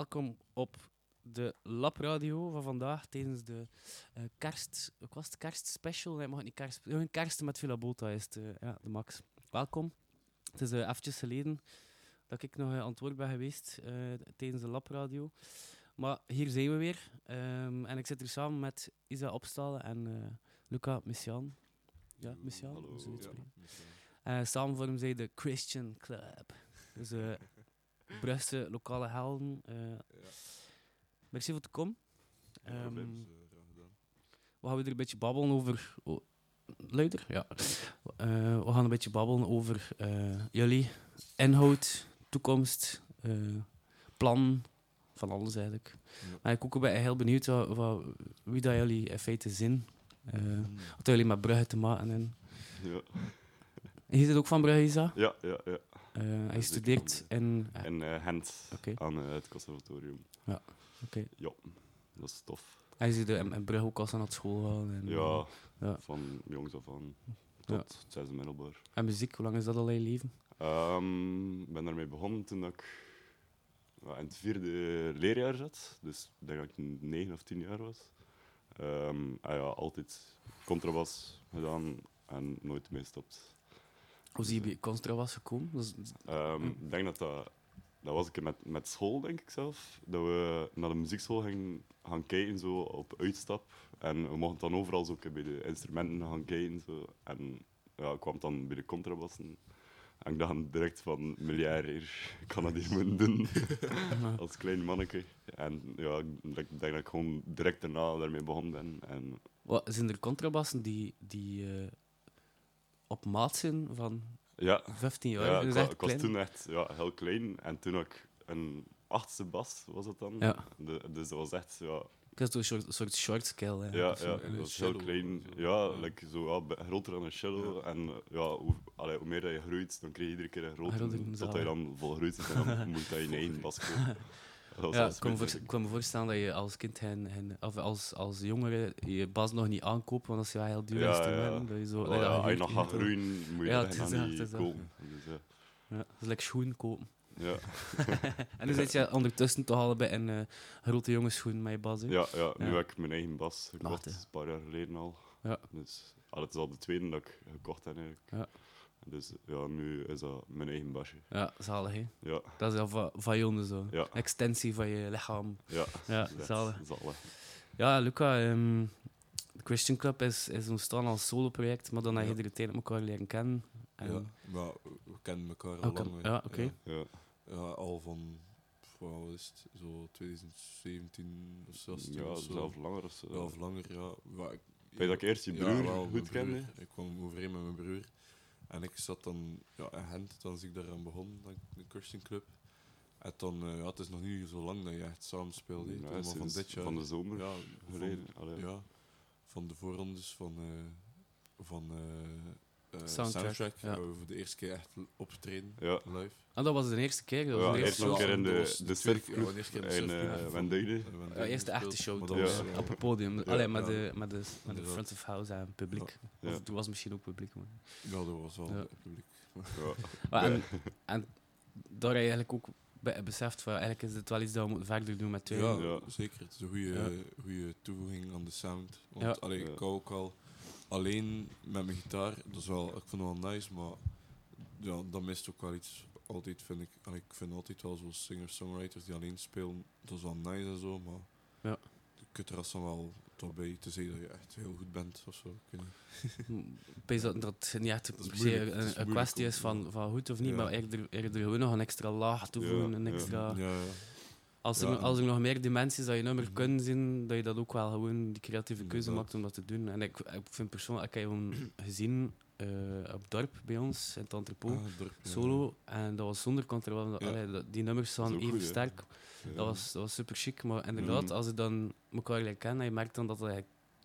welkom op de Labradio van vandaag tijdens de eh, kerst... Wat was het? Kerstspecial? Nee, mag het niet kerst... Een kerst met Villa Bota is het, eh, ja, de Max. Welkom. Het is uh, eventjes geleden dat ik nog aan het woord ben geweest eh, tijdens de Labradio. Maar hier zijn we weer. Ehm, en ik zit hier samen met Isa Opstal en eh, Luca Missian. Ja, Missian? Hallo. Ja. Eh, samen vormen zij de Christian Club. Dus Brugse lokale helden. eh Ja, merci voor te komen. ja, gedaan. we gaan weer een beetje babbelen over... Oh, luider? Ja. Eh, we gaan een beetje babbelen over jullie inhoud, toekomst, plan, van alles eigenlijk. Ja. Maar ik ook ben heel benieuwd wat, wat- wie dat jullie in feite zijn. Wat jullie met Brugge te maken hebben. Ja, En je zit ook van Brugge, Isa? ja, ja. ja. Eh, hij zeker studeert in... eh, En eh Gent aan eh, het conservatorium. Oké. Ja, dat is tof. Hij zit in, in Brugge ook als aan het school gaan. En, Ja, ja. van jongs af aan Ja. tot het zesde middelbaar. En muziek, hoe lang is dat al in je leven? Ehm, Ik ben daarmee begonnen toen ik ja, in het vierde leerjaar zat. Dus ik denk dat ik negen of tien jaar was. Ah ja, altijd contrabas gedaan en nooit mee gestopt. Hoe zie je bij contrabas gekomen? Dat is- Ehm, Ik denk dat dat... Dat was ik met, met school, denk ik zelf. Dat we naar de muziekschool gingen gaan kijken zo, op uitstap. En we mochten dan overal zo ook bij de instrumenten gaan kijken. Zo. En ja, ik kwam dan bij de contrabassen. En ik dacht direct van, miljard hier, ik kan dat hier moeten doen. Als klein manneke. En ja, ik denk dat ik gewoon direct daarna daarmee begonnen ben. En Wat, zijn er contrabassen die, die eh, op maat zijn van ja, 15 jaar? ja ik, was klein. toen echt ja, heel klein. En toen had ik een achtste bas, was het dan. Ja. De, dus dat was echt, ja, Ik had zo'n soort, soort short scale. hè. Ja, zo. ja dat een was heel klein. Ja, Ja. like zo, ja, groter dan een cello. En ja, hoe, allee, hoe meer dat je groeit, dan krijg je iedere keer een groter. Tot zalig. hij dan volgroeid is en dan moet je je eigen bas kopen. Dat was Ja, ik kan, me voor, spijtig. ik kan me voorstellen dat je als kind hen, hen- of als, als jongere je bas nog niet aankoopt, want dat is wel heel duur Ja, instrument. ja. Dat je zo, Oh, dat ja, dat als je nog gaat groeien, moet je Ja, dat het is dat, niet is dat. kopen. Dus, ja. Ja, dat is lekker schoen kopen. Ja. En dan zit je ondertussen toch allebei in eh, grote jongensschoen met je bas. hè? Ja, ja, nu Ja. heb ik mijn eigen bas gekocht, een paar jaar geleden al. Ja. Dus, ah, het is al de tweede dat ik gekocht heb eigenlijk. Ja. Dus ja, nu is dat mijn eigen basje. Ja, zalig hè. Ja, Dat is al van, van jongen zo. Ja. Extensie van je lichaam. ja. Ja, zalig. zalig. Ja, Luca, ehm, de Christian Club is, is ontstaan als solo-project, maar dan heb je Ja. de tijd elkaar leren kennen. En, Ja, maar we kennen elkaar al Oké, lang. ja, oké. Ja, Ja. ja, al van, wat is het, zo 2017 of 16 Ja, of zo. zelf langer of zo. Ja, of langer, ja. Maar ik, Weet je dat ik eerst je Ja, broer goed kende? Ik kwam overeen met mijn broer. En ik zat dan ja, in Gent, is ik daaraan dan de Christian Club. En dan, eh, ja, het is nog niet zo lang dat je echt samen speelde. Ja, maar van dit jaar. van de zomer ja, geleden. Van, ja, van de voorrondes van, eh, van eh, Soundtrack, Soundtrack. ja. hebben we voor de eerste keer echt optreden, Ja. live. Ah, dat was de eerste keer. Dat was Ja, de eerst eerste keer in de- was de de eerste keer in de in, surfclub eh, van- Wendijden. van Wendijden Ja, eerst de echte gespeeld, show, op het podium. Ja, Allee, met, ja. de, met, de, met de front of house en publiek. Ja. Of toen was misschien ook publiek. Maar. Ja, dat was wel publiek. Ja. Maar en, en daar heb je eigenlijk ook be- beseft van eigenlijk is het wel iets dat we moeten verder doen met twee. Ja, Ja. zeker. Het is een goede, Ja. goede toevoeging aan de sound. Want Ja. allee, Ja. ik hou ook al alleen met mijn gitaar. Dat is wel, ik vind het wel nice, maar ja, dat mist ook wel iets. Altijd vind ik, allee, ik vind altijd wel zo singer-songwriters die alleen spelen, dat is wel nice en zo, maar Ja. je kunt er als dan wel toch bij te zeggen dat je echt heel goed bent of zo. Ik weet dat, dat het niet echt Dat moeilijk, een, kwestie is van, van goed of niet, Ja. maar eerder, eerder gewoon nog een extra laag toevoegen. Ja, een extra, Ja, ja. Als, er, als er nog meer dimensies dat je nummer Mhm. kunnen zien, dat je dat ook wel gewoon die creatieve keuze Inderdaad. maakt om dat te doen. En ik, ik vind persoonlijk, ik heb gewoon gezien eh, op het dorp bij ons, in het entrepot, Ah, dorp, ja. solo, en dat was zonder contrabas. Ja. Allee, dat- die nummers staan ook even goed, sterk. Ja. Dat was, dat was super chic, maar inderdaad, Mhm. als je dan elkaar leert kennen en je merkt dan dat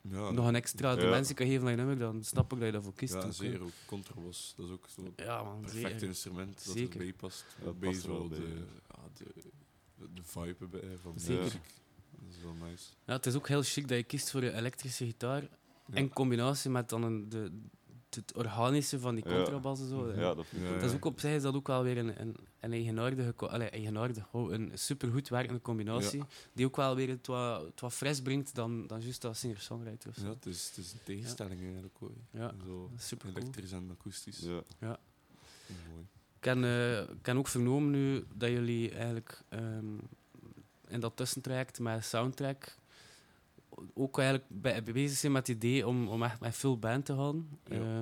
Ja, nog een extra Ja. dimensie kan geven aan je nummer, dan snap ik dat je daarvoor kiest. ja, ook, zeer ook. Contrabas, dat is ook zo'n perfect zeker. instrument dat Zeker. erbij past. Dat past er wel zo bij, de, de, de vibe erbij van Zeker. muziek. Dat is wel nice. Ja, het is ook heel chic dat je kiest voor je elektrische gitaar Ja. in combinatie met dan een, de het organische van die Ja. contrabas en zo. Ja, dat Ja, is ook op zich is dat ook wel weer een, een, een eigenaardige, co- allee, eigenaardig, oh, een supergoed werkende combinatie. Die ook wel weer het wat, het wat fris brengt dan, dan juist als singer-songwriter. of zo. Ja, het is, het is een tegenstelling eigenlijk hoor. Ja, Zo super cool. elektrisch en akoestisch. Ja. Mooi. Ik heb, eh, ik heb ook vernomen nu dat jullie eigenlijk ehm, in dat tussentraject met soundtrack ook eigenlijk bij, bezig zijn met het idee om, om echt met full band te gaan. Ja. Eh,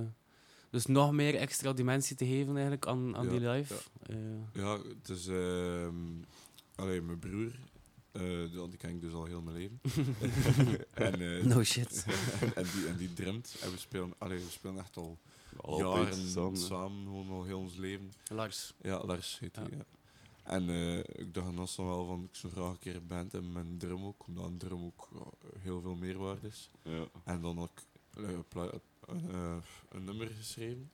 dus nog meer extra dimensie te geven eigenlijk aan, aan Ja, die live. Eh, Ja, het is... ehm allee, mijn broer, eh, die ken ik dus al heel mijn leven. en, eh, no shit. en, die, en die drumt. En we spelen, allee, we spelen echt al Altijd jaren samen, gewoon al heel ons leven. Lars. Ja, Lars heet hij, Ja. En eh, ik dacht dan wel van, ik zou graag een keer een band met een drum ook, omdat een drum ook heel veel meerwaarde is. Ja. En dan had ik eh, eh, een nummer geschreven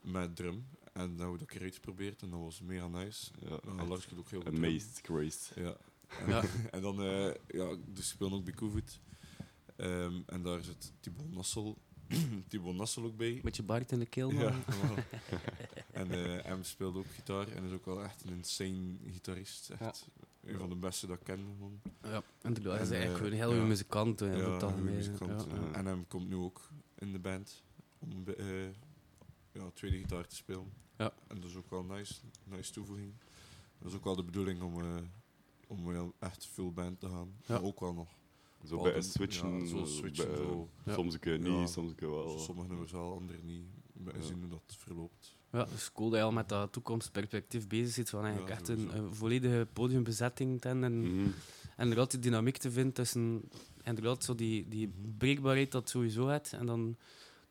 met drum. En dan heb ik keer uitgeprobeerd en dat was mega nice. Ja, Dan Lars ook heel goed. Amazed, graced. Ja. En, Ja. en dan, ja, dus ik speel ook bij. Ehm, en daar zit Thibaut Nassel, Thibaut Nassel ook bij. Met je baard in de keel, man. Ja, en eh hem speelt ook gitaar en is ook wel echt een insane gitarist. Echt een van de beste dat ik ken. gewoon. Ja, inderdaad. Hij is En, eigenlijk eh, gewoon een heel goede muzikant. eh, Ja, een muzikant, Ja. ja. En hem komt nu ook in de band om eh, ja, tweede gitaar te spelen. Ja. En dat is ook wel nice, nice toevoeging. Dat is ook wel de bedoeling om, eh, om wel echt full band te gaan. Ja. Maar ook wel nog. Zo bij switchen. ja, zo switchen, bij- zo. Ja. Soms een keer Ja. niet, soms een keer wel. Sommige nummers wel, andere niet. We Ja. zien hoe dat verloopt. Ja, het is cool dat je al met dat toekomstperspectief bezig zit. Van eigenlijk Ja, echt een, een volledige podiumbezetting te hebben. En, Mhm. en inderdaad die dynamiek te vinden tussen inderdaad zo die, die Mhm. breekbaarheid dat sowieso hebt. En dan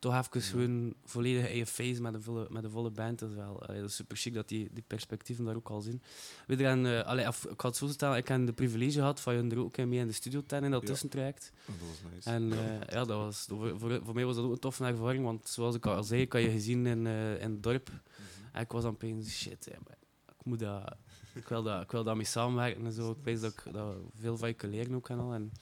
toch even gewoon volledig eigen face met een volle, met een volle band. Dat is wel allee, dat is super chic dat die, die perspectieven daar ook al zien. We hebben, allee, of, ik het zo stellen, ik heb de privilege gehad van je er ook mee in de studio te in dat Ja. tussentraject. Oh, dat was nice. En eh, ja, dat was, voor, voor, voor mij was dat ook een toffe ervaring, want zoals ik al zei, ik had je gezien in, eh, in het dorp. Mhm. En ik was dan opeens, shit, ik, moet dat, ik, wil dat, ik wil daarmee samenwerken en zo. Ik weet dat ik dat veel van je kan leren ook en al. En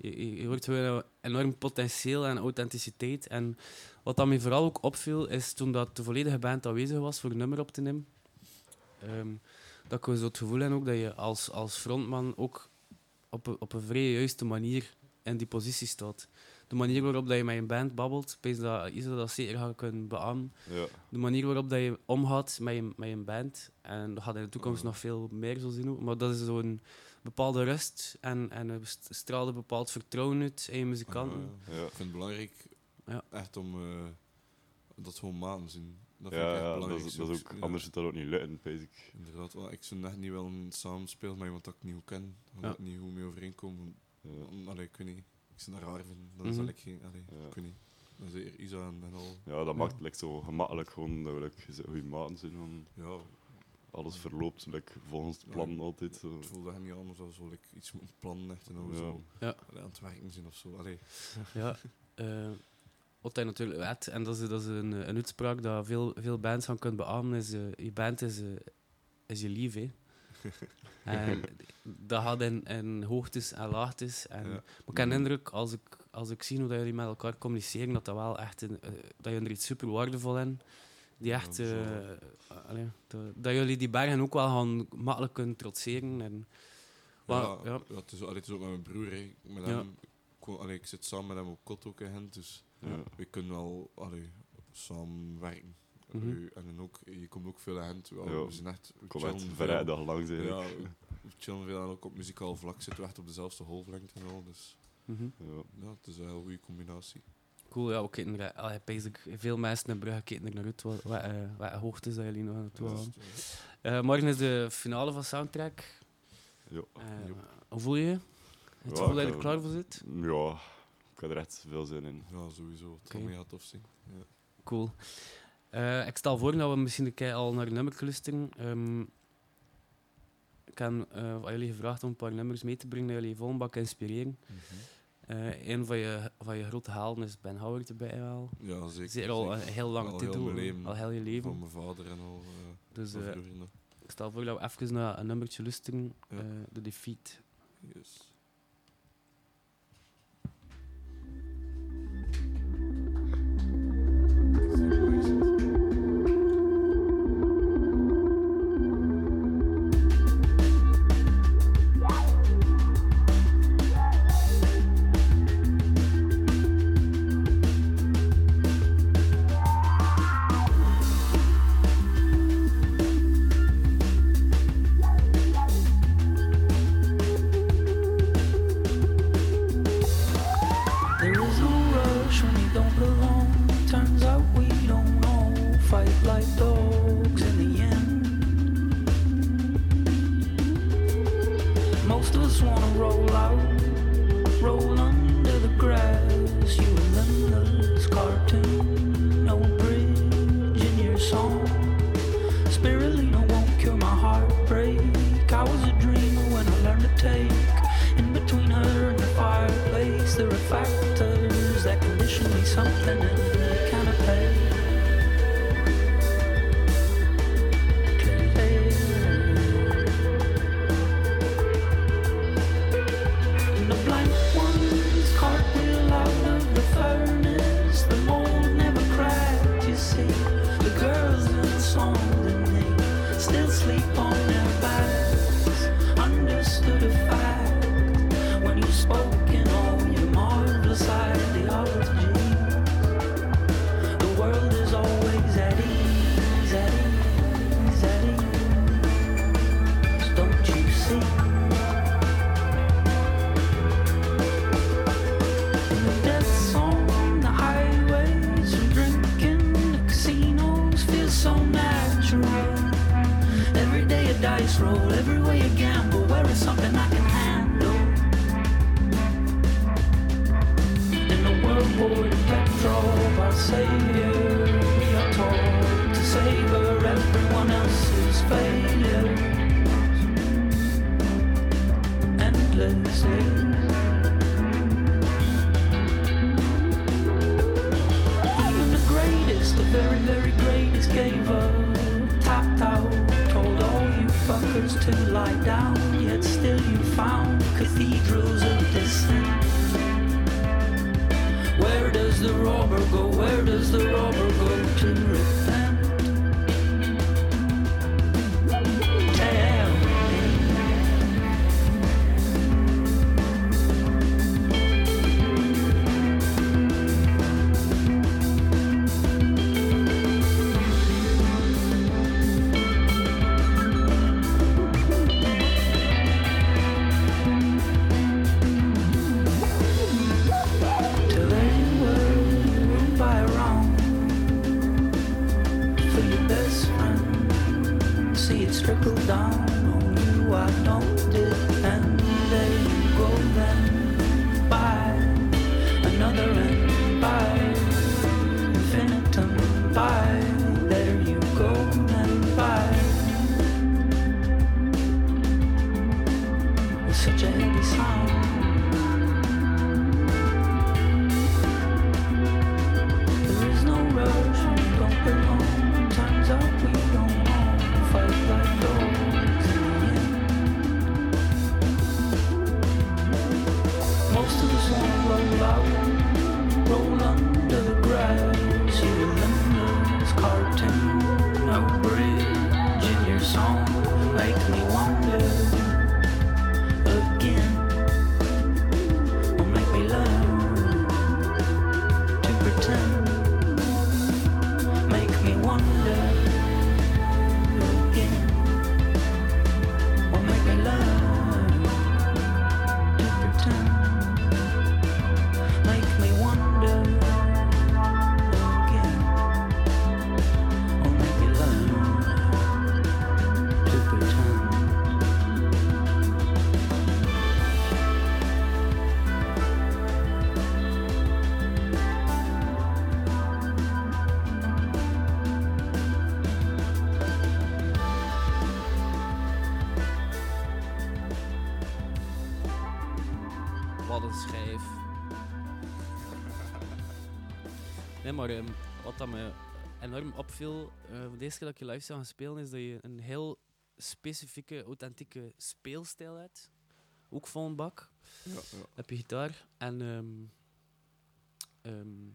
je, je, hoort gewoon een enorm potentieel en authenticiteit. En wat dat mij vooral ook opviel, is toen dat de volledige band aanwezig was voor een nummer op te nemen, ehm, dat ik zo het gevoel heb ook dat je als, als frontman ook op een, op een vrij juiste manier in die positie staat. De manier waarop dat je met je band babbelt, ik weet dat Isa dat zeker gaat kunnen beamen Ja. de manier waarop dat je omgaat met je, met je band. En dat gaat in de toekomst Ja. nog veel meer zo zien. Maar dat is zo'n bepaalde rust en, en een st- straalde bepaald vertrouwen uit in je muzikanten. Ah, Ja. Ik vind het belangrijk Ja. echt om eh, dat gewoon maan zien. Dat vind Ja, ik echt ja, dat, belangrijk. is, dat is ook, Ja, anders zit dat ook niet lukken, weet ik. Inderdaad, wel. ik zou echt niet wel een samenspelen met iemand dat ik niet goed ken. Omdat Ja. ik niet goed mee overeenkom. Ja. Allee, ik weet niet. Ik zou dat raar vinden. Dan Mhm. zal ik geen... Allee, Ja. ik weet niet. Dan is er Isa en, en al. Ja, dat maakt het like, zo gemakkelijk gewoon dat we like, goede maten zijn. van Ja, alles verloopt like, volgens het Ja, plan altijd. Zo. het voelde echt niet anders als ik iets moet plannen echt en dan Ja. zo Ja. allee, aan het werken zijn of zo. Allee. Ja. eh, wat hij natuurlijk weet, en dat is, dat is een, een uitspraak dat veel, veel bands gaan kunnen beamen, is eh, je band is, eh, is je lief. Hè. en dat gaat in, in hoogtes en laagtes. En, Ja. Maar ik heb de indruk, als ik, als ik zie hoe dat jullie met elkaar communiceren, dat dat wel echt een, dat je er iets super waardevol in. Die echt, eh, allee, dat, dat jullie die bergen ook wel gaan makkelijk kunnen trotseren. En, maar, ja, ja. ja, het, is, allee, het is ook met mijn broer. Hè. Met Ja. hem, allee, ik zit samen met hem op kot ook in Gent, dus Ja. we kunnen wel allee, samen werken. Mhm. Eh, en dan ook, je komt ook veel in Gent. Ja, Ja, We zijn echt... We Kom echt chillen vrij veel. dag lang zijn. Ja, we, chillen veel en ook op muzikaal vlak zitten we echt op dezelfde golflengte en al. Dus Mhm. Ja. ja, het is een heel goede combinatie. Cool, ja, we kijken allee, basic, veel mensen in Brugge kijken er naar uit. Wat, wat, eh, wat hoogtes dat jullie nog aan het doen eh, morgen is de finale van Soundtrack. Ja. Eh. Hoe voel je je? Het Ja, gevoel dat je er klaar voor zit? ja, ik heb er echt veel zin in. ja, sowieso. Het zal Oké. mega tof zijn. Ja. Cool. Eh, ik stel voor dat we misschien een keer al naar een nummer luisteren. Ehm, ik heb eh, aan jullie gevraagd om een paar nummers mee te brengen dat jullie vol een bak inspireren. Eh, een van je, van je grote helden is Ben Howard erbij wel. Ja, zeker. Zeker al een heel heel titel, al heel je leven. Van mijn vader en al. eh, Dus eh, ik stel voor dat we even naar een nummertje luisteren, Ja. The Defeat. Yes. Trickle down on you. I don't did, and there you go then. Wat een schijf. Nee, maar ehm, wat dat me enorm opviel, de eerste keer dat ik je live zou gaan spelen, is dat je een heel specifieke, authentieke speelstijl hebt. Ook van een bak. Ja, ja. Heb je gitaar. En ehm, ehm,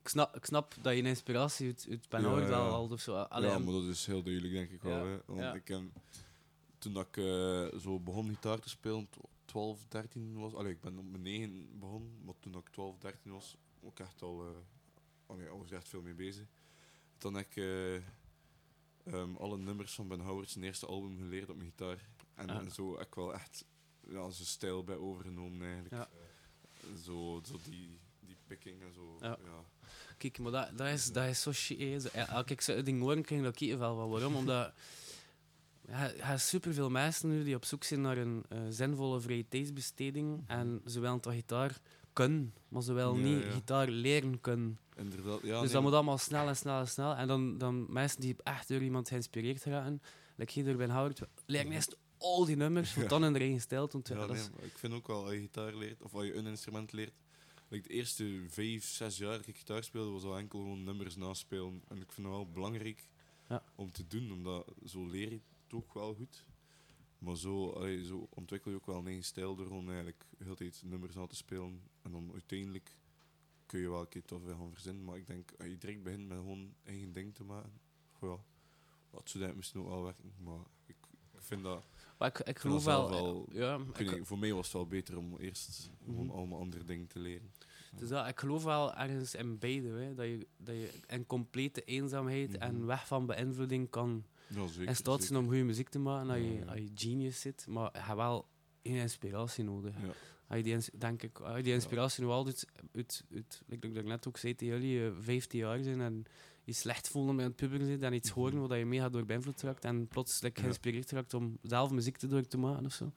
ik, snap, ik snap dat je een inspiratie uit, uit Ben Ja, wel al of zo. Allee, ja, maar dat is heel duidelijk, denk ik wel. Hè? Want ik heb, toen dat ik eh, zo begon gitaar te spelen, 12, 13 was. Allee, ik ben op mijn 9 begonnen, maar toen ik 12, 13 was, ook echt al. eh allee, er echt veel mee bezig. Toen heb ik eh, ehm, alle nummers van Ben Howard zijn eerste album geleerd op mijn gitaar. En, Ah. en zo heb ik wel echt ja, zijn stijl bij overgenomen eigenlijk. Ja. Zo, zo die, die picking en zo. Ja. ja. Kijk, maar dat, dat, is, dat is zo shit. Als ik zo'n ding hoor, krijg ik dat kiekenvel van. Waarom? Omdat ja, er superveel mensen nu die op zoek zijn naar een eh, zinvolle vrije tijdsbesteding. En ze willen toch gitaar kunnen, maar ze willen Ja, niet ja. gitaar leren kunnen. Inderdaad, ja. dus nee, dat moet allemaal snel en snel en snel. En dan, dan mensen die echt door iemand geïnspireerd geraken, like hier door Ben Howard, leren eerst al die nummers, Ja. dan in de Ja, nee, maar ik vind ook wel, als je gitaar leert, of als je een instrument leert, like de eerste vijf, zes jaar dat ik gitaar speelde, was al enkel gewoon nummers naspelen. En ik vind het wel belangrijk Ja. om te doen, omdat zo leer je ook wel goed. Maar zo, allee, zo ontwikkel je ook wel een eigen stijl door gewoon eigenlijk de hele tijd nummers na te spelen. En dan uiteindelijk kun je wel een keer tof weer gaan verzinnen. Maar ik denk, als je direct begint met gewoon eigen ding te maken, goh, ja, dat zou misschien ook wel werken. Maar ik, ik vind dat Maar ik, ik geloof dat wel... ja, ik niet, voor mij was het wel beter om eerst gewoon Mhm. allemaal andere dingen te leren. dus dat, ik geloof wel ergens in beide. Hè, dat, je, dat je in complete eenzaamheid en Mhm. weg van beïnvloeding kan Ja, zeker. in staat zijn om goede muziek te maken als je, Ja, ja. als je genius zit. Maar je hebt wel een inspiratie nodig. Ja. Als je die, denk ik, als je die inspiratie nu al doet, uit, uit, like ik net ook zei tegen jullie, eh, 15 jaar zijn en je slecht voelen aan het puberen zit en iets Mhm. horen waar je mega door beïnvloed raakt en plots like, Ja. geïnspireerd raakt om zelf muziek te door te maken of zo.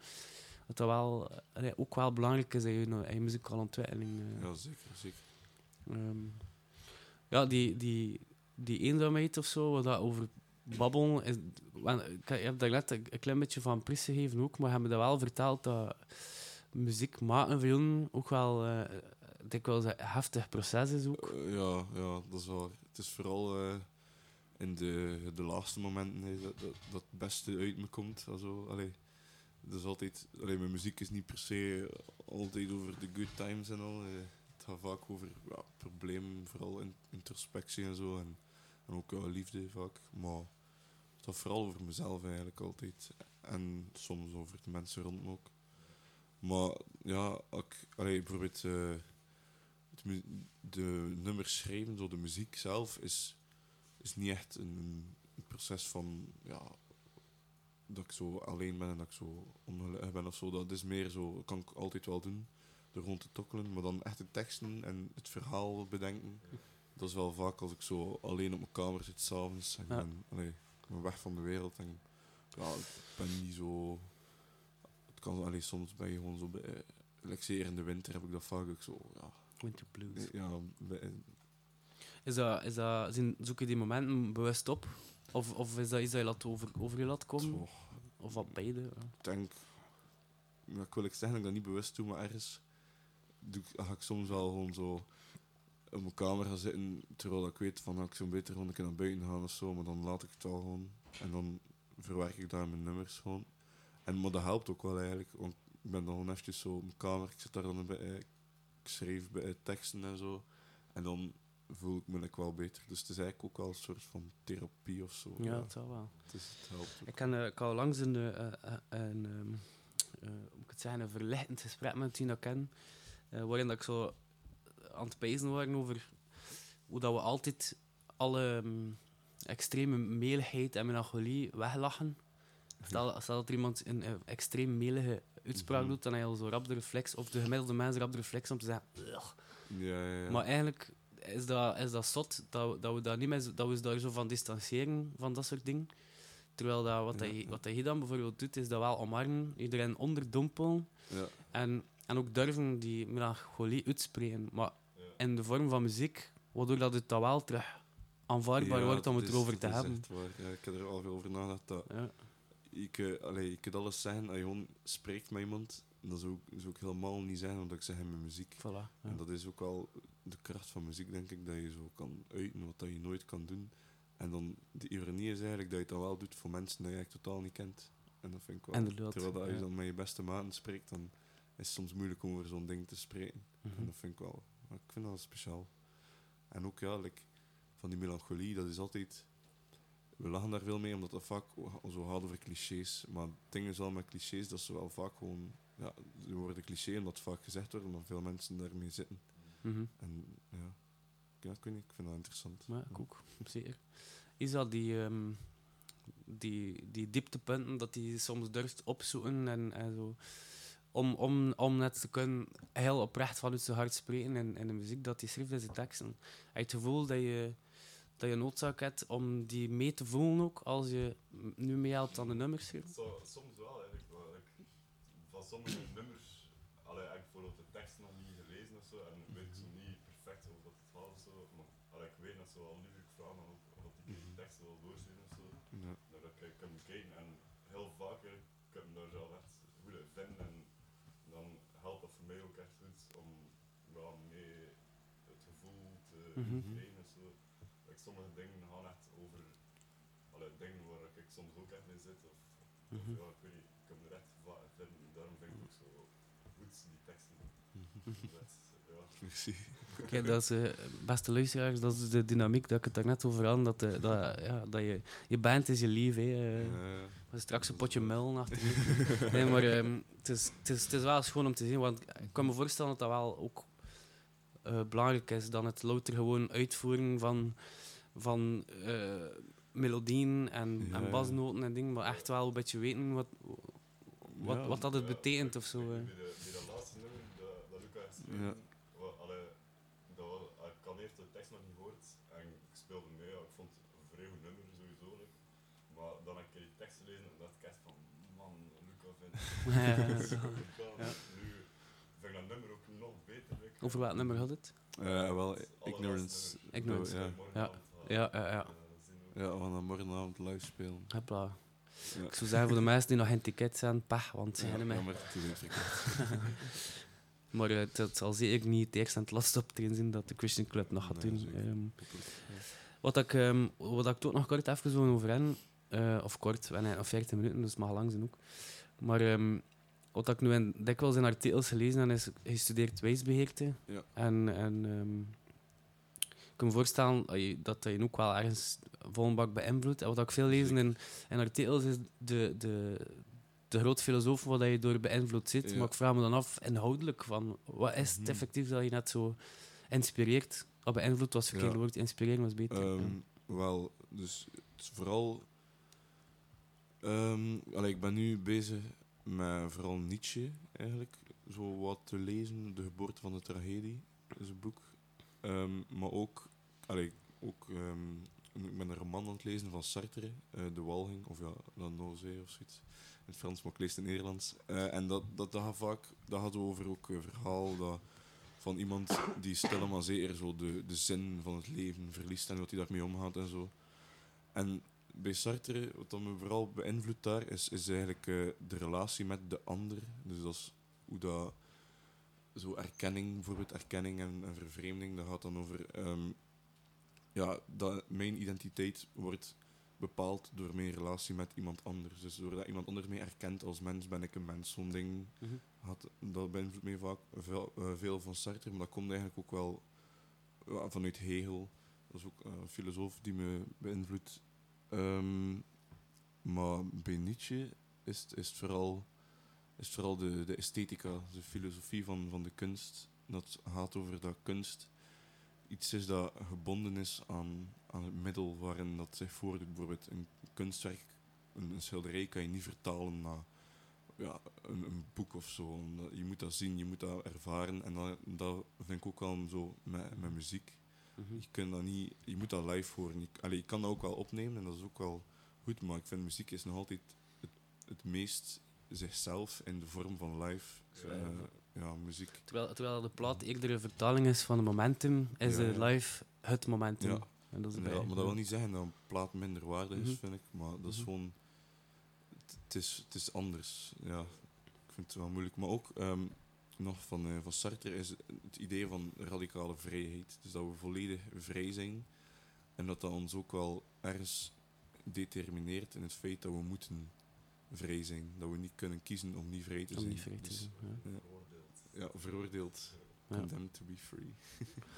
Dat dat wel, eh, ook wel belangrijk is in je, in je muzikale ontwikkeling. eh. ja, zeker. zeker. Ehm, ja, die, die, die eenzaamheid of zo, wat dat over babbelen. Is, ik heb- daar net een, klein beetje van prijs gegeven ook, maar hebben me wel verteld dat muziek maken voor jullie ook wel eh dikwijls een heftig proces is ook. Eh, ja, ja, dat is waar. Het is vooral eh, in de, de laatste momenten dat, dat, dat het beste uit me komt. Also, allee, dat is altijd, allee, mijn muziek is niet per se altijd over de good times en al. het gaat vaak over problemen, vooral in, introspectie en zo. En, en ook liefde vaak. Maar het gaat vooral over mezelf eigenlijk altijd. En soms over de mensen rond me ook. Maar ja, ik, allee, bijvoorbeeld eh, het de nummers schrijven, zo de muziek zelf, is, is niet echt een, een proces van ja, dat ik zo alleen ben en dat ik zo ongelukkig ben of zo. Dat is meer zo, dat kan ik altijd wel doen, door rond te tokkelen. Maar dan echt de teksten en het verhaal bedenken, dat is wel vaak als ik zo alleen op mijn kamer zit s'avonds en Ja. ben, allee, ben weg van de wereld. En, ja, ik ben niet zo... Het kan, allee, soms ben je gewoon zo... Bij, zeker in de winter heb ik dat vaak ook zo... Ja, Winter blues. ja, bij- Is dat, is dat, zijn, zoek je die momenten bewust op? Of, of is dat iets dat je laat over, over je laat komen? Of wat beide? ja. ik denk... Ik wil ik zeggen dat ik dat niet bewust doe, maar ergens doe ik, ga ik soms wel gewoon zo op mijn kamer gaan zitten, terwijl ik weet van, nou, ik zou beter gewoon een keer naar buiten gaan of zo, maar dan laat ik het wel gewoon. En dan verwerk ik daar mijn nummers gewoon. En, maar dat helpt ook wel eigenlijk, want ik ben dan gewoon eventjes zo op mijn kamer, ik zit daar dan bij, ik schreef bij eh, teksten en zo, en dan voel ik me like wel beter. Dus het is eigenlijk ook wel een soort van therapie of zo. Ja, dat zou wel. Het, is, het helpt ook. Ik, eh, ik had langs een, eh, eh, een, ehm, eh, moet ik het zeggen, een verlichtend gesprek met dat ik ken, eh, waarin dat ik zo aan het pijzen waren over hoe dat we altijd alle ehm, extreme meligheid en melancholie weglachen. Stel, stel dat er iemand een eh, extreem melige uitspraak Mhm. doet, dan heb je al zo rap de reflex, of de gemiddelde mens rap de reflex om te zeggen. Ja, ja, ja. Maar eigenlijk is dat, is dat zot dat, we- dat we daar niet mee, dat we daar zo van distancieren van dat soort dingen. Terwijl dat, wat, hij, wat hij dan bijvoorbeeld doet, is dat wel omarmen, iedereen onderdompelen ja. en, en ook durven die melancholie uitspreken. Maar in de vorm van muziek, waardoor dat het dan wel terug aanvaardbaar Ja, wordt om het is- erover te hebben. Ja, ik heb er al veel over nagedacht. Dat Ja. je, kunt- allee, je kunt alles zeggen, als je gewoon spreekt met iemand, dat zou, ik- zou ik helemaal niet zijn, omdat ik zeg in mijn muziek. Voilà. En dat is ook wel de kracht van muziek, denk ik, dat je zo kan uiten wat dat je nooit kan doen. En dan, de ironie is eigenlijk dat je het dan wel doet voor mensen die je eigenlijk totaal niet kent. En dat vind ik wel. Inderdaad, Terwijl dat als je dan met je beste maten spreekt, dan is het soms moeilijk om over zo'n ding te spreken. Mhm. En dat vind ik wel, ik vind dat speciaal. En ook ja, like, van die melancholie, dat is altijd. We lachen daar veel mee, omdat dat vaak zo gaat over clichés. Maar het ding is wel met clichés, dat ze wel vaak gewoon. Ja, ze worden cliché omdat het vaak gezegd wordt, omdat veel mensen daarmee zitten. Mhm. En ja, ja ik weet niet, ik vind dat interessant. Ja, ik ook, zeker. Is dat die, ehm, die, die dieptepunten dat hij soms durft opzoeken en, en zo. Om, om, om net te kunnen heel oprecht vanuit zijn hart spreken in, in de muziek dat hij schrijft in zijn teksten. Heb je het gevoel dat je, dat je noodzaak hebt om die mee te voelen ook als je nu meehelpt aan de nummers schrijven? Zo, soms wel eigenlijk. wel. Ik- van sommige nummers, allee, heb ik bijvoorbeeld de tekst nog niet gelezen of zo, en weet ik zo niet perfect over wat het gaat of zo. Maar allee, ik weet dat ze wel liever vragen of, of die Mhm. tekst wil doorsturen of zo. Ja. Dat ik kan bekijken. En heel vaak, ik ik heb me daar zelf echt vinden. En dan helpt dat voor mij ook echt goed om ja, mee het gevoel te Mhm. creëren of zo. Like, sommige dingen gaan echt over alle dingen waar ik soms ook echt mee zit. Of, of Mhm. ja, ik weet niet, ik heb er echt vinden. Daarom vind ik ook zo goed, die teksten. Dat, ja. Merci. Kijk, dat is, eh, beste luisteraars, dat is de dynamiek dat ik het daarnet over had. Dat, eh, dat, ja, dat je, je band is je lief. Hè. eh. Maar straks een potje melon achter je. Nee, maar ehm, het, is, het, is, het is wel schoon om te zien. Want ik kan me voorstellen dat dat wel ook eh, belangrijk is. Dan het louter gewoon uitvoeren van, van eh, melodieën en, Ja, en basnoten en dingen. Maar echt wel een beetje weten wat, wat, Ja. wat dat het betekent of zo. Bij, bij, de, bij dat laatste nummer, dat, dat Ja. geschreven, wa- allee, dat, wa- ik had eerst de tekst nog niet gehoord en ik speelde mee. Ja, ik vond het een vrij goed nummer sowieso. like. Maar dan heb ik die tekst gelezen en dacht ik echt van, man, Luca vindt het zo gedaan. Ja. Nu vind ik dat nummer ook nog beter. like. Over welk nummer had het? eh, wel, Ignorance. Ignorance. Ja. Ja, ja, ja. Ja, we gaan dat morgenavond live spelen. Hopla. Ja. Ik zou zeggen voor de mensen die nog geen ticket zijn, pech, want ze gaan mee. jammer, het. Maar eh, het, het zal zeker niet het eerste en het laatste optreden zijn dat de Christian Club nog gaat Nee, doen. Ehm, wat, ik, ehm, wat ik toch nog kort even wil over hen, eh, of kort, we hebben nog 14 minuten, dus het mag lang zijn ook. Maar ehm, wat ik nu in, dikwijls in artikels gelezen heb, is gestudeerd wijsbeheerte. Ja. En, en ehm, ik kan me voorstellen dat je, ook wel ergens vol een bak beïnvloedt. En wat ik veel lees in, in artikels is de, de, de grote filosoof waar je door beïnvloed zit. Ja. Maar ik vraag me dan af, inhoudelijk, van, wat is het Mhm. effectief dat je net zo inspireert? Of beïnvloed was Ja. woord, inspireren was beter. Ehm, ja. Wel, dus het is vooral. Ehm, ik ben nu bezig met vooral Nietzsche eigenlijk. Zo wat te lezen. De geboorte van de tragedie is een boek. Ehm, maar ook. Allee, ook ehm, ik ben een roman aan het lezen van Sartre, eh, De Walging, of ja, La Nausée of zoiets. In het Frans, maar ik lees het in het Nederlands. Eh, en dat, dat, dat gaat vaak dat gaat over ook verhaal dat, van iemand die stil maar zeker zo de, de zin van het leven verliest en wat hij daarmee omgaat en zo. En bij Sartre, wat me vooral beïnvloedt daar, is, is eigenlijk eh, de relatie met de ander. Dus dat is hoe dat... Zo erkenning, bijvoorbeeld erkenning en, en vervreemding, dat gaat dan over... ehm, ja, dat mijn identiteit wordt bepaald door mijn relatie met iemand anders. Dus doordat iemand anders mij erkent als mens, ben ik een mens. Zo'n ding Mhm. had, dat beïnvloedt mij vaak veel, eh, veel van Sartre, maar dat komt eigenlijk ook wel vanuit Hegel. Dat is ook eh, een filosoof die me beïnvloedt. Ehm, maar bij Nietzsche is het, is vooral, is vooral de, de esthetica, de filosofie van, van de kunst. Dat gaat over dat kunst iets is dat gebonden is aan, aan het middel waarin dat zich voordoet. Bijvoorbeeld een kunstwerk, een, een schilderij kan je niet vertalen naar ja, een, een boek of zo. Je moet dat zien, je moet dat ervaren. En dat, dat vind ik ook wel zo met, met muziek. Mhm. Je, kunt dat niet, je moet dat live horen. Je, allee, je kan dat ook wel opnemen en dat is ook wel goed. Maar ik vind muziek is nog altijd het, het meest zichzelf in de vorm van live. Ja. Eh, ja, muziek. Terwijl, terwijl de plaat eerder een vertaling is van het momentum, is Ja, de ja. live het momentum. Ja. En dat is Inderdaad, bij- maar dat wil niet zeggen dat een plaat minder waarde is, Mhm. vind ik. Maar dat is Mhm. gewoon... Het, is, het is anders, ja. Ik vind het wel moeilijk. Maar ook ehm, nog van, eh, van Sartre is het idee van radicale vrijheid. Dus dat we volledig vrij zijn. En dat dat ons ook wel ergens determineert in het feit dat we moeten vrij zijn. Dat we niet kunnen kiezen om niet vrij te Om zijn. niet vrij te Dus, zijn, ja. ja. Ja, veroordeeld. Ja. Condemned to be free.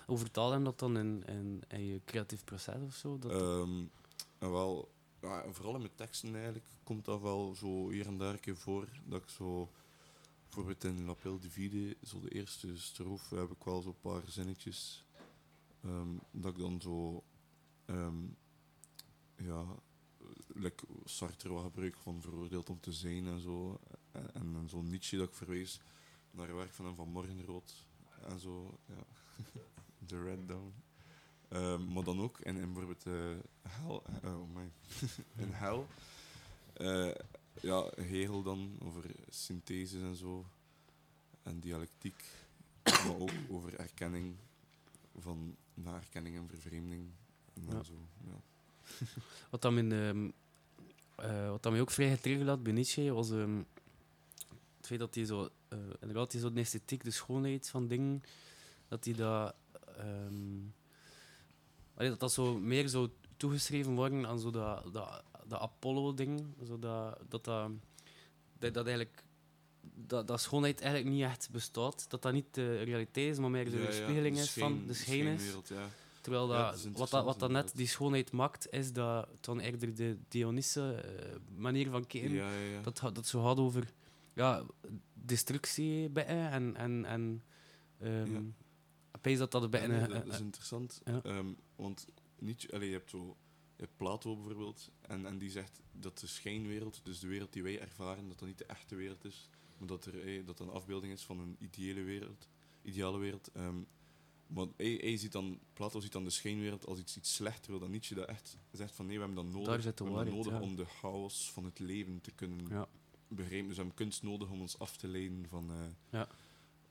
Hoe vertaal je dat dan in, in, in je creatief proces of zo? Dat, Ehm, wel, ja, vooral in mijn teksten eigenlijk komt dat wel zo hier en daar een keer voor. Dat ik zo, bijvoorbeeld in La Pelle de Vide, zo de eerste strofe, heb ik wel zo'n paar zinnetjes. ehm, dat ik dan zo, ehm, ja, like Sartre wat gebruik van veroordeeld om te zijn en zo. En, en, zo'n Nietzsche dat ik verwees naar werk van hem van Morgenrood en zo, ja. The Red Dawn. Ehm, maar dan ook, en bijvoorbeeld eh, oh my. in Hel, eh, ja, Hegel dan, over syntheses en zo, en dialectiek, maar ook over erkenning, van na erkenning en vervreemding, en dan Ja. zo, ja. Wat dan in, ehm, eh, wat dat mij ook vrij getriggerd had bij Nietzsche was ehm, het feit dat hij zo, eh, inderdaad, die zo de esthetiek, de schoonheid van dingen, dat hij dat, ehm, allee, dat dat zo meer zou toegeschreven worden aan zo dat, dat, dat Apollo-ding, dat, dat, dat, dat, dat eigenlijk dat, dat schoonheid eigenlijk niet echt bestaat, dat dat niet de realiteit is, maar meer de Ja, ja, weerspiegeling de is van de schijn ja. Terwijl dat, dat wat, dat, wat dat net die schoonheid maakt, is dat dan eerder de Dionysische eh, manier van ja. Dat, dat zo gaat over ja, destructie bij en. en, en Ja. ik pees dat dat nee, dat is een- interessant. Ehm, want niet, allee, je hebt zo Plato bijvoorbeeld, en, en die zegt dat de schijnwereld, dus de wereld die wij ervaren, dat dat niet de echte wereld is, maar dat er eh, dat een afbeelding is van een ideale wereld. Ideale wereld. Ehm, maar hij, hij ziet dan, Plato ziet dan de schijnwereld als iets, iets slecht, terwijl dan Nietzsche dat echt zegt van nee, we hebben dat nodig, Daar zit de we hebben dat nodig ja. om de chaos van het leven te kunnen Ja. begrijpen. Dus we hebben kunst nodig om ons af te leiden van, eh, Ja.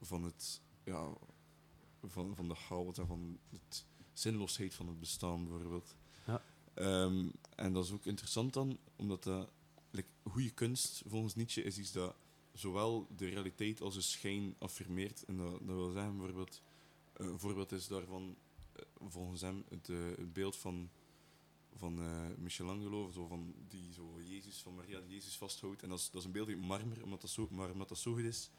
van het, ja, van, van de chaos en van het zinloosheid van het bestaan, bijvoorbeeld. Ehm, en dat is ook interessant dan, omdat dat, like, goede kunst, volgens Nietzsche, is iets dat zowel de realiteit als de schijn affirmeert. En dat, wil zeggen, bijvoorbeeld, een voorbeeld is daarvan, eh, volgens hem, het, eh, het beeld van, van eh, Michelangelo, zo van, die zo Jezus, van Maria die Jezus vasthoudt. En dat is, dat is een beeld uit marmer, omdat dat zo, maar omdat dat zo goed is,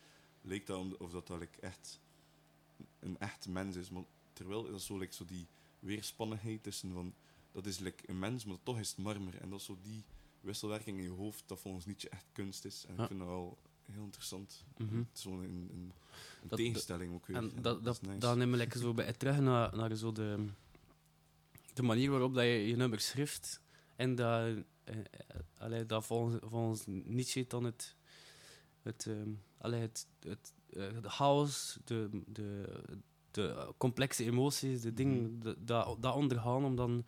leek dat of dat, dat echt een echt mens is. Maar terwijl dat zo, like, zo die weerspannigheid tussen van, dat is like, een mens, maar toch is het marmer. En dat is zo die wisselwerking in je hoofd, dat volgens Nietzsche echt kunst is. En Ja. ik vind dat wel heel interessant. Mhm. Het Zo'n een, een, een Dat- tegenstelling ook weer. En Ja, dat, dat, nice. dan neem ik zo bij terug naar, naar zo de, de manier waarop dat je je nummer schrift. En dat, eh, dat volgens, volgens Nietzsche dan het, het, ehm, allee, het, het, eh, de chaos, de, de, de complexe emoties, de dingen, Mhm. de- dat, dat ondergaan om dan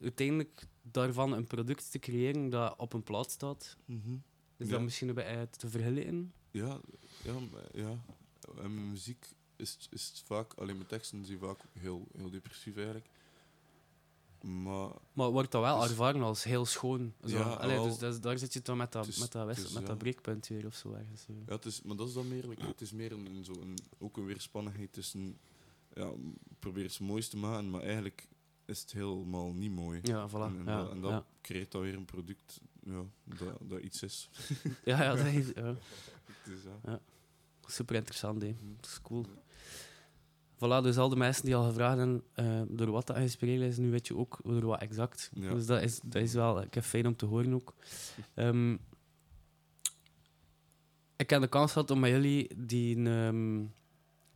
uiteindelijk daarvan een product te creëren dat op een plaat staat. Mhm. Is Ja. dat misschien een beetje te vergelijken? Ja, ja, ja. En mijn muziek is, is het vaak, alleen mijn teksten zijn vaak heel, heel depressief eigenlijk. Maar Maar wordt dat wel Dus- ervaren als heel schoon. Zo. Ja, Allee, wel. dus dat daar zit je dan met dat, is- met dat, is, met ja. dat breekpunt weer of zo ergens. zo. Ja, het is, maar dat is dan meer, like, het is meer een, een zo een, ook een weerspannigheid tussen, ja, probeer het moois te maken, maar eigenlijk is het helemaal niet mooi. Ja, voilà. En, en ja, dat, en dat ja. creëert dan weer een product ja, dat, dat iets is. ja, ja, dat is ja, Dus, ja. super interessant. hè. Dat is cool. Voilà, dus al de mensen die al gevraagd hebben eh, door wat dat geïnspireerd is, nu weet je ook door wat exact. Dus dat is, dat is wel ik heb fijn om te horen ook. Ehm, ik heb de kans gehad om met jullie die ehm,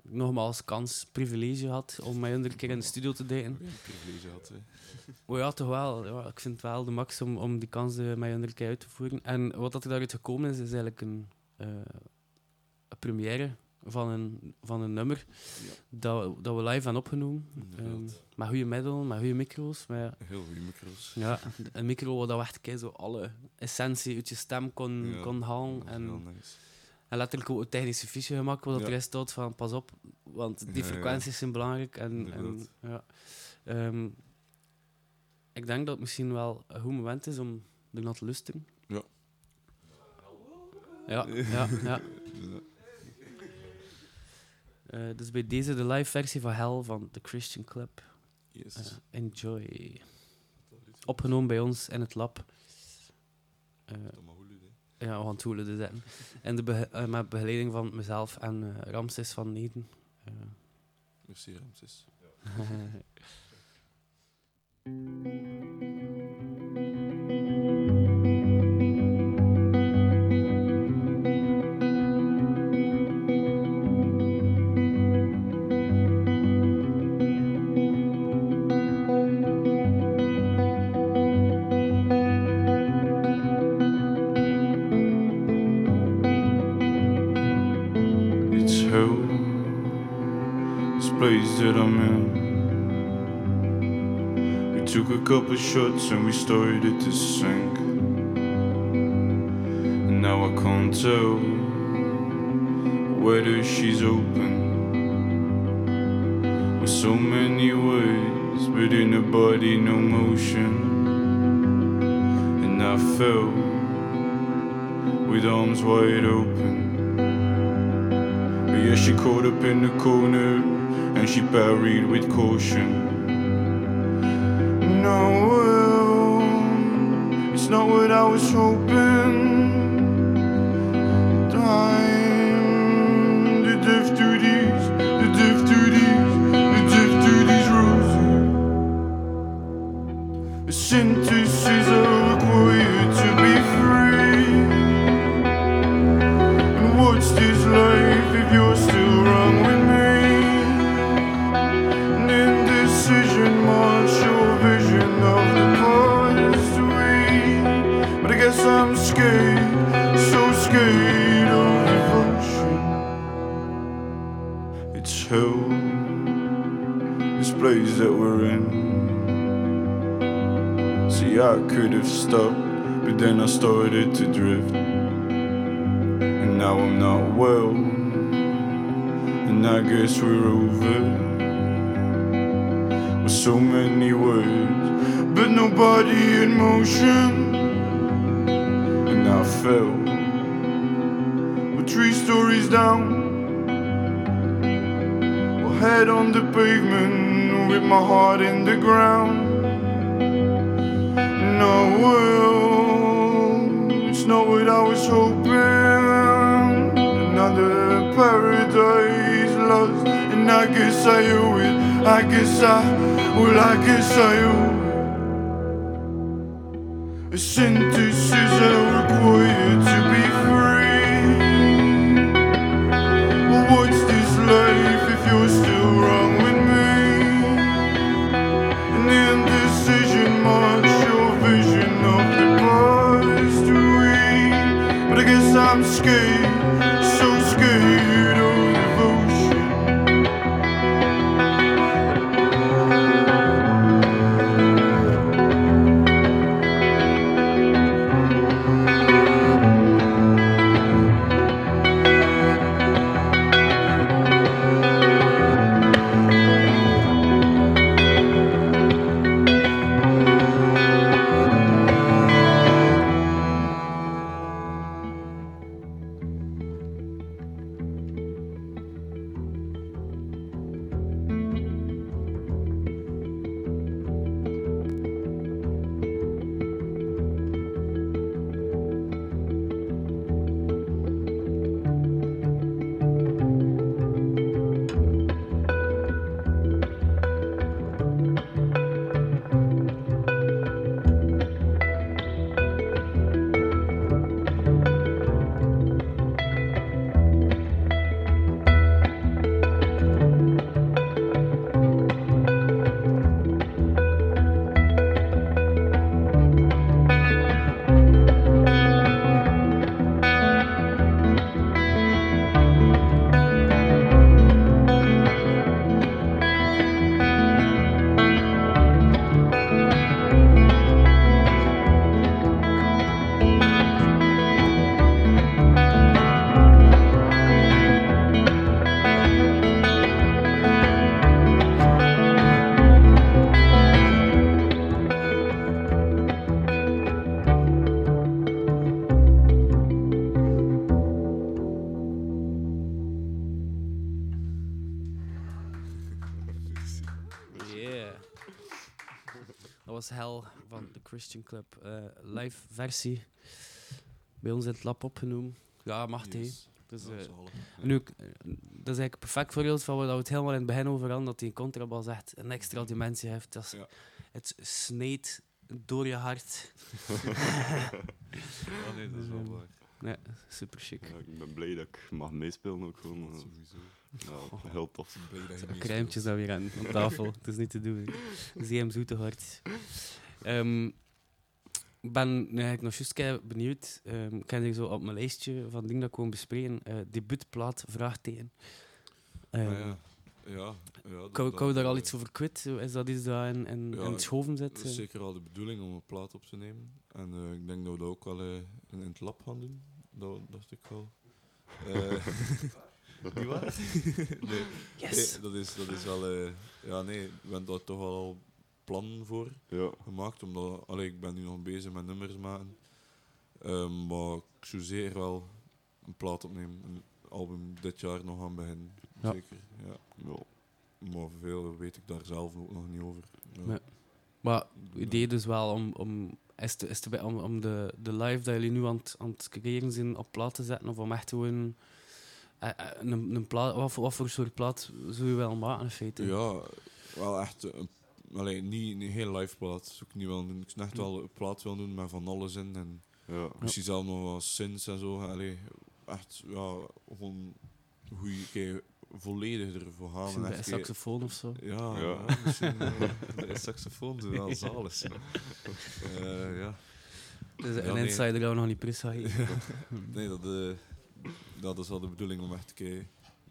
nogmaals kans, privilege had om jullie een keer in de studio te daten. Privilege had. Hè. Oh ja, toch wel. Ja, ik vind het wel de max om, om die kans eh, je een keer uit te voeren. En wat dat er daaruit gekomen is, is eigenlijk een, eh, een première van een, van een nummer Ja. dat, we- dat we live hebben opgenomen. Ehm, met goede middelen, met goede micro's. Met, Heel goede micro's. ja, een micro waar dat we echt zo alle essentie uit je stem kon, Ja, kon halen. En, nice. En letterlijk ook technische fiche gemaakt, dat Ja. staat van pas op, want die frequenties zijn belangrijk. En, en, ja. Ehm, ik denk dat het misschien wel een goed moment is om ernaar te luisteren. Ja. Ja, ja, ja. Ja. Eh, dus bij deze de live versie van Hell van The Christian Club. Yes. Eh, enjoy. Opgenomen bij ons in het lab. Eh, Dat mag goed, hè. Ja, we gaan dus zetten. En de eh, met begeleiding van mezelf en eh, Ramses van Neden. Eh, Merci, Ramses. place that I'm in. We took a couple shots and we started to sink. And now I can't tell whether she's open. With so many words, but in her body, no motion. And and I fell with arms wide open. But yeah, she caught up in the corner and she parried with caution. No, well, it's not what I was hoping. Time, the to these, the to these, the to these sentences could have stopped, but then I started to drift. And now I'm not well, and I guess we're over. With so many words, but nobody in motion. And I fell, with three stories down. Head on the pavement, with my heart in the ground. It's not what I was hoping. Another paradise lost, and I guess I owe it. I guess I, well, I guess I owe it. A sentence Club. eh, live versie. Bij ons in het lab opgenomen. Ja, mag hij. Yes. Dus, Ja, eh, zalig. nu, eh, dat is eigenlijk een perfect voorbeeld van wat we het helemaal in het begin over hadden. Dat die contrabas echt een extra dimensie heeft. Dat is, Ja. Het snijdt door je hart. Ja, nee, dat is wel waar. Ja, super chic. Ja, ik ben blij dat ik mag meespelen ook gewoon. Dat eh, sowieso. Ja, heel tof. Dat. Kruimpjes dat weer aan, aan tafel. Het is niet te doen. Zeem zoete hart. Ehm, ik ben nu eigenlijk nog juist benieuwd. Ehm, ik heb hier zo op mijn lijstje van dingen dat ik gewoon bespreken. eh debuutplaat, vraagteken. Ehm, Ah, ja. Ja, ja, Kan dat- kan we daar dat, al iets over kwijt? Is dat iets dat in, in, Ja, in het schoven zit? Het is eh? zeker al de bedoeling om een plaat op te nemen. En eh, ik denk dat we dat ook wel in, in het lab gaan doen. Dat dacht ik wel. Eh niet waar? nee, Yes! nee, dat, is, dat is wel... eh, ja, nee, we hebben daar toch wel al plannen voor Ja. gemaakt. Omdat, allee, ik ben nu nog bezig met nummers maken. Ehm, maar ik zou zeker wel een plaat opnemen. Een album dit jaar nog aan beginnen. Ja. Zeker, ja. Ja. Maar veel weet ik daar zelf ook nog niet over. Ja. Nee. Maar het idee dus wel om, om, is te, is te, om, om de, de live dat jullie nu aan het, aan het creëren zijn op plaat te zetten, of om echt gewoon eh, eh, een, een plaat, wat, voor- wat voor soort plaat zou je wel maken in feite? Ja, wel echt een, allee, niet een heel live plaat. Zou ik niet wel doen. Ik zou echt wel een plaat wil doen met van alles in. En Ja. misschien zelf nog wat synths en zo. Allee, echt, ja, gewoon hoe je kei volledig ervoor gaan. Misschien en bij een saxofoon of zo. Ja, Ja. ja. misschien eh, de saxofoon zou wel zalig zijn. Eh, ja. Dus Ja, een nee. insider dat we nog niet precies Nee, dat, eh, dat is wel de bedoeling om echt kei-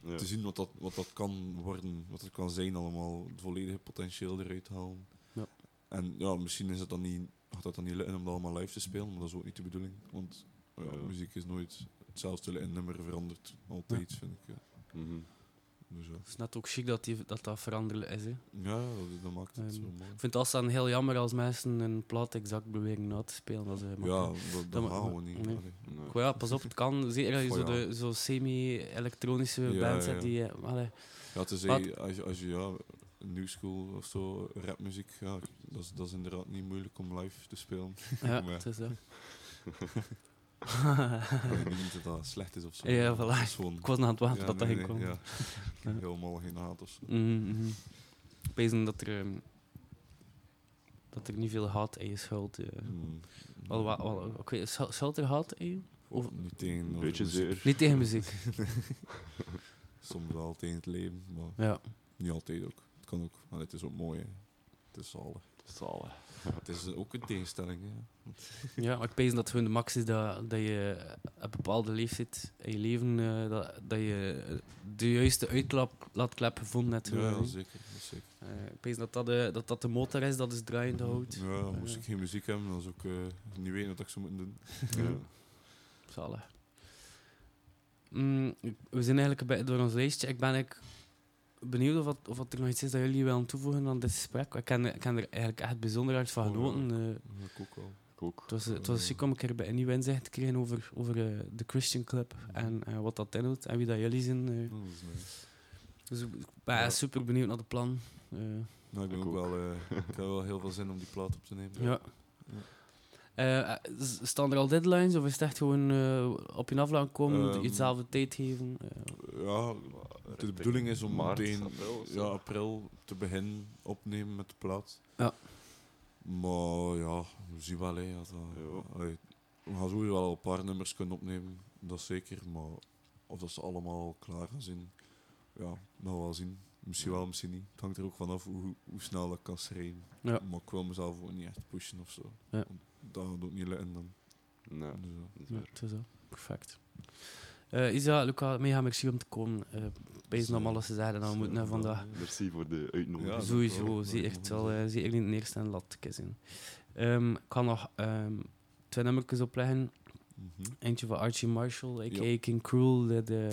Ja. te zien wat dat, wat dat kan worden, wat het kan zijn allemaal, het volledige potentieel eruit halen. Ja. En ja, misschien is het dan niet, gaat dat dan niet lukken om dat allemaal live te spelen, maar dat is ook niet de bedoeling. Want ja, Ja. muziek is nooit hetzelfde in nummer verandert altijd, vind ik. ja. Mhm. Dus ja, Het is net ook chic dat die, dat, dat veranderen is. Hè. ja dat, dat maakt het Ehm, zo mooi. Ik vind het dan heel jammer als mensen een plaat exact beweren na te spelen. Dat eh, Ja, dat, Dat dat gaan we niet. nee. ja, pas op, het kan. Zeker als je zo, de- zo semi-elektronische Ja, bands hebt die... eh, allee, Ja, het is Wat? als je, als je ja, new school of zo, rapmuziek, ja, dat is, dat is inderdaad niet moeilijk om live te spelen. ja, Maar- het is dat. Ik denk niet dat dat slecht is of zo. Ja, voilà. gewoon- Ik was aan het wachten Ja, dat dat nee, ging nee, komen. ja. Ja. Helemaal geen haat of zo. Mhm, mhm. Ik weet dat er... ehm, dat er niet veel haat in je schuilt. eh. Hmm. Wel, wel, wel, ik weet, schuil- schuilt er haat in je? Of niet tegen Een over beetje. Niet tegen muziek. Soms wel tegen het leven, maar Ja. niet altijd ook. Het kan ook, maar het is ook mooi. Hè. Het is zalig. Zalig. Het is eh, ook een tegenstelling. Hè. ja, maar ik weet dat gewoon de max is dat, dat je een bepaalde leeftijd in je leven... eh, dat, dat je eh, de juiste uitlaatklep gevonden hebt. Ja, zeker. Dat is zeker. Eh, ik weet dat dat, de, dat dat de motor is dat is draaiende houdt. Ja, moest ik geen muziek hebben, dan zou ik eh, niet weten wat ik zou moeten doen. Ja. Zalig. Mm, we zijn eigenlijk een beetje door ons lijstje. Ik ben eigenlijk benieuwd of, wat, of wat er nog iets is dat jullie willen toevoegen aan dit gesprek. Ik heb er eigenlijk echt bijzonder hard van Oh, ja. genoten. eh. Dat ik ook wel. Ook. het was, het was chic om een keer bij een nieuw inzicht te krijgen over, over eh, de Christian Club en eh, wat dat inhoudt en wie dat jullie zijn. eh. Dat is nice. Dus ik ben Ja. super benieuwd naar de plan. Nou, ik, ben Ik ook ook. wel, eh, ik heb wel heel veel zin om die plaat op te nemen. ja. Eh, eh, s- staan er al deadlines of is het echt gewoon eh, op je af laten komen, Ehm, jezelf tijd geven? Eh, Ja, de bedoeling is om Maart, meteen april ja, april te beginnen opnemen met de plaat. Ja. Maar ja, we zien wel. Hè, als dat, allee, we gaan sowieso wel een paar nummers kunnen opnemen, dat zeker. Maar of dat ze allemaal klaar gaan zijn, ja, nog wel zien. Misschien wel, misschien niet. Het hangt er ook vanaf hoe, hoe snel dat kan schrijven. Ja. Maar ik wil mezelf ook niet echt pushen of zo. Ja. Dat gaat ook niet lukken dan. Nee, Dus, ja. dat is waar. het is zo. Perfect. Eh Isa, Luca, mega merci om te komen. Uh, Bezig om alles te zeggen dat we moeten vandaag. Merci voor de uitnodiging. Sowieso, wel. zie Dat echt moet wel, zijn. eh, zeker niet de eerste en lat zijn. Ehm, ik kan nog ehm, twee nummertjes opleggen. Mhm. Eentje van Archie Marshall, a.k.a. Ja. King Cruel. De, de,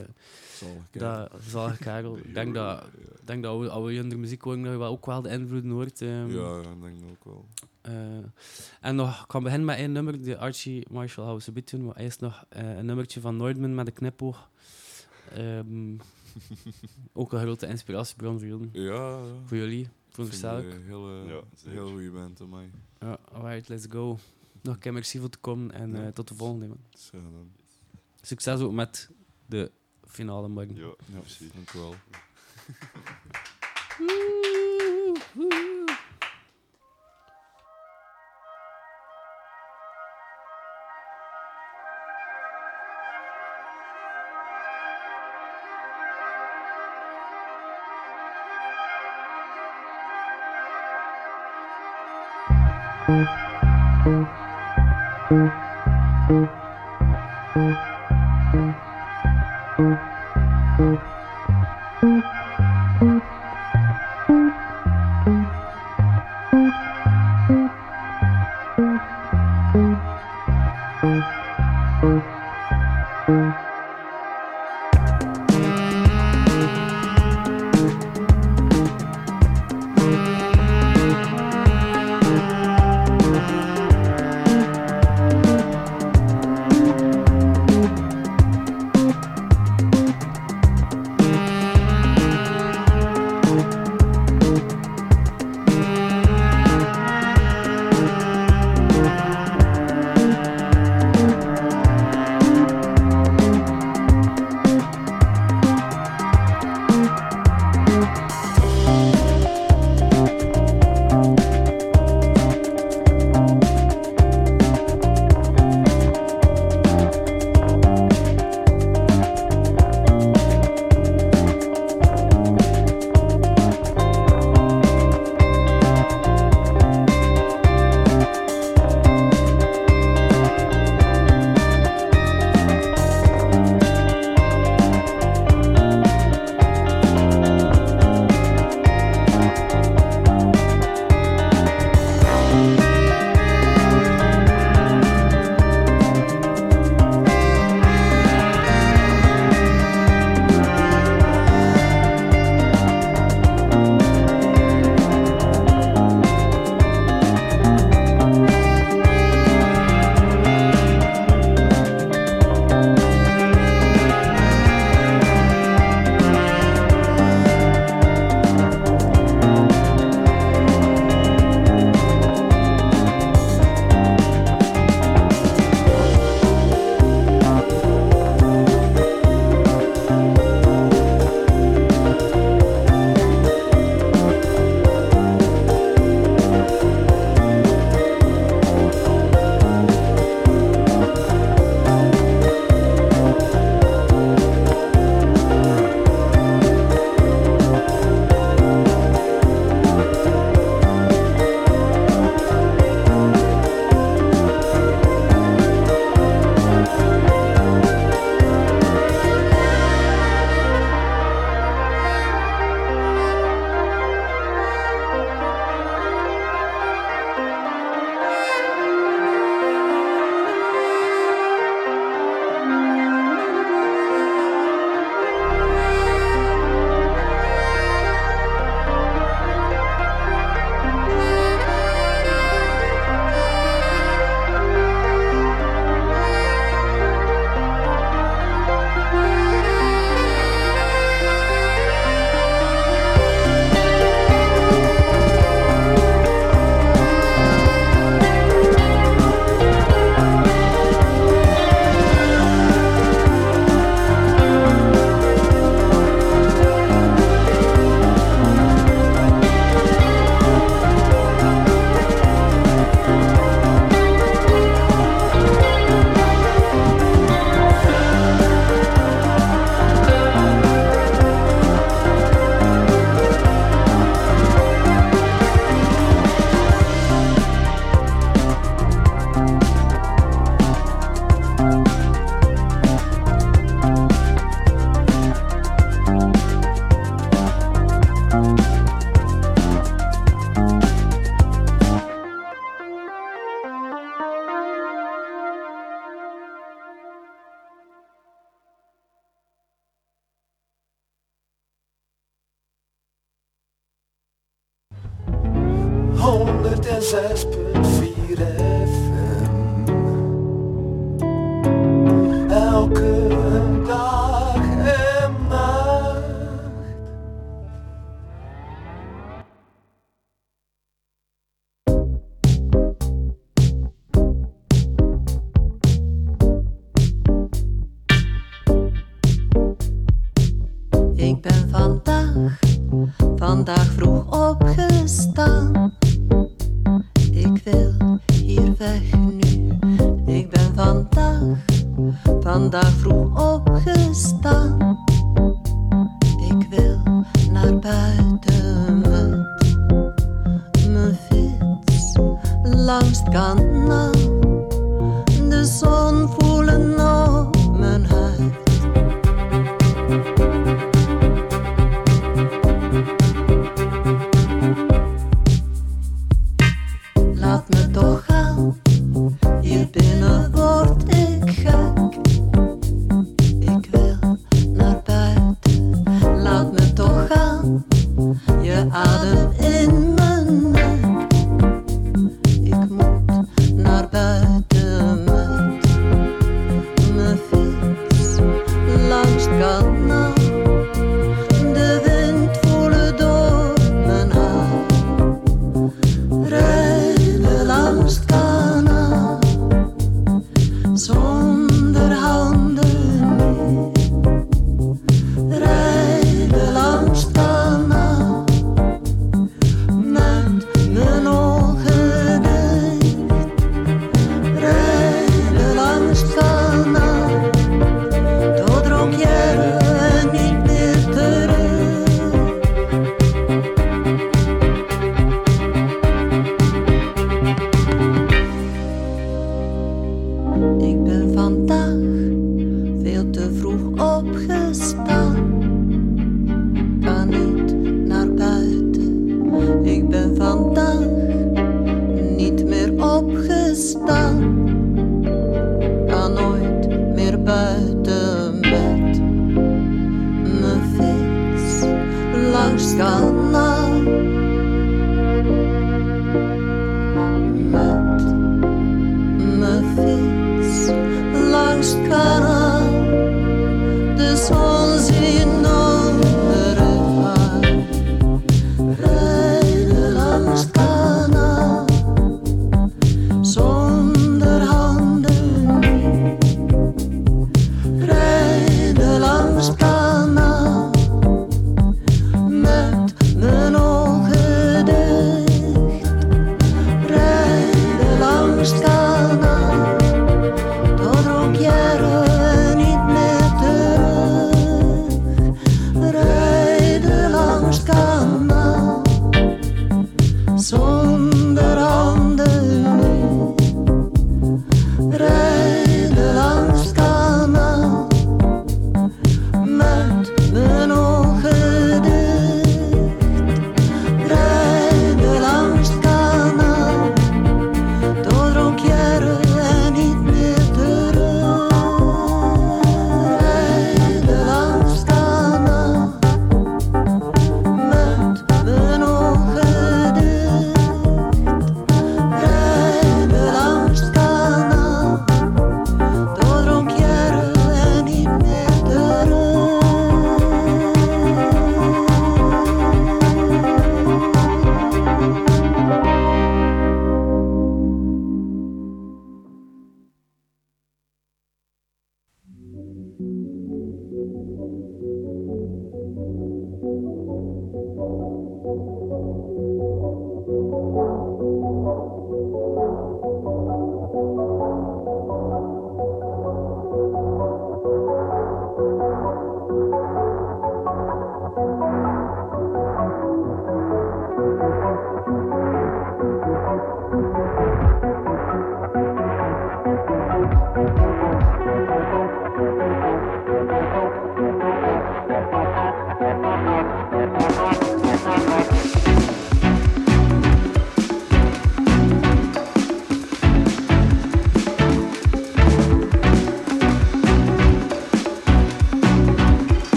Zalig. De Ik denk dat, ik denk dat als we in de muziek horen, dat je wel ook wel de invloeden hoort. ehm. Ja, ja, ik denk dat ook wel. Eh, en nog, ik kan beginnen met één nummer, die Archie Marshall houden ze doen, maar eerst nog eh, een nummertje van Noordman met een knipoog. Ehm, ook een grote inspiratiebron voor jullie, Ja, ja. voor jullie Ik ik. vind, eh, heel, eh, Ja, heel goede band aan mij. Ja, alright, let's go. Nog een keer merci voor te komen en Ja. eh, tot de volgende. Man. Dan, Succes ook met de finale morgen. Ja, ja, merci. dank u wel.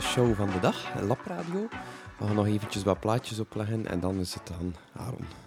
Show van de dag, Lab Radio. We gaan nog eventjes wat plaatjes opleggen en dan is het aan Aaron.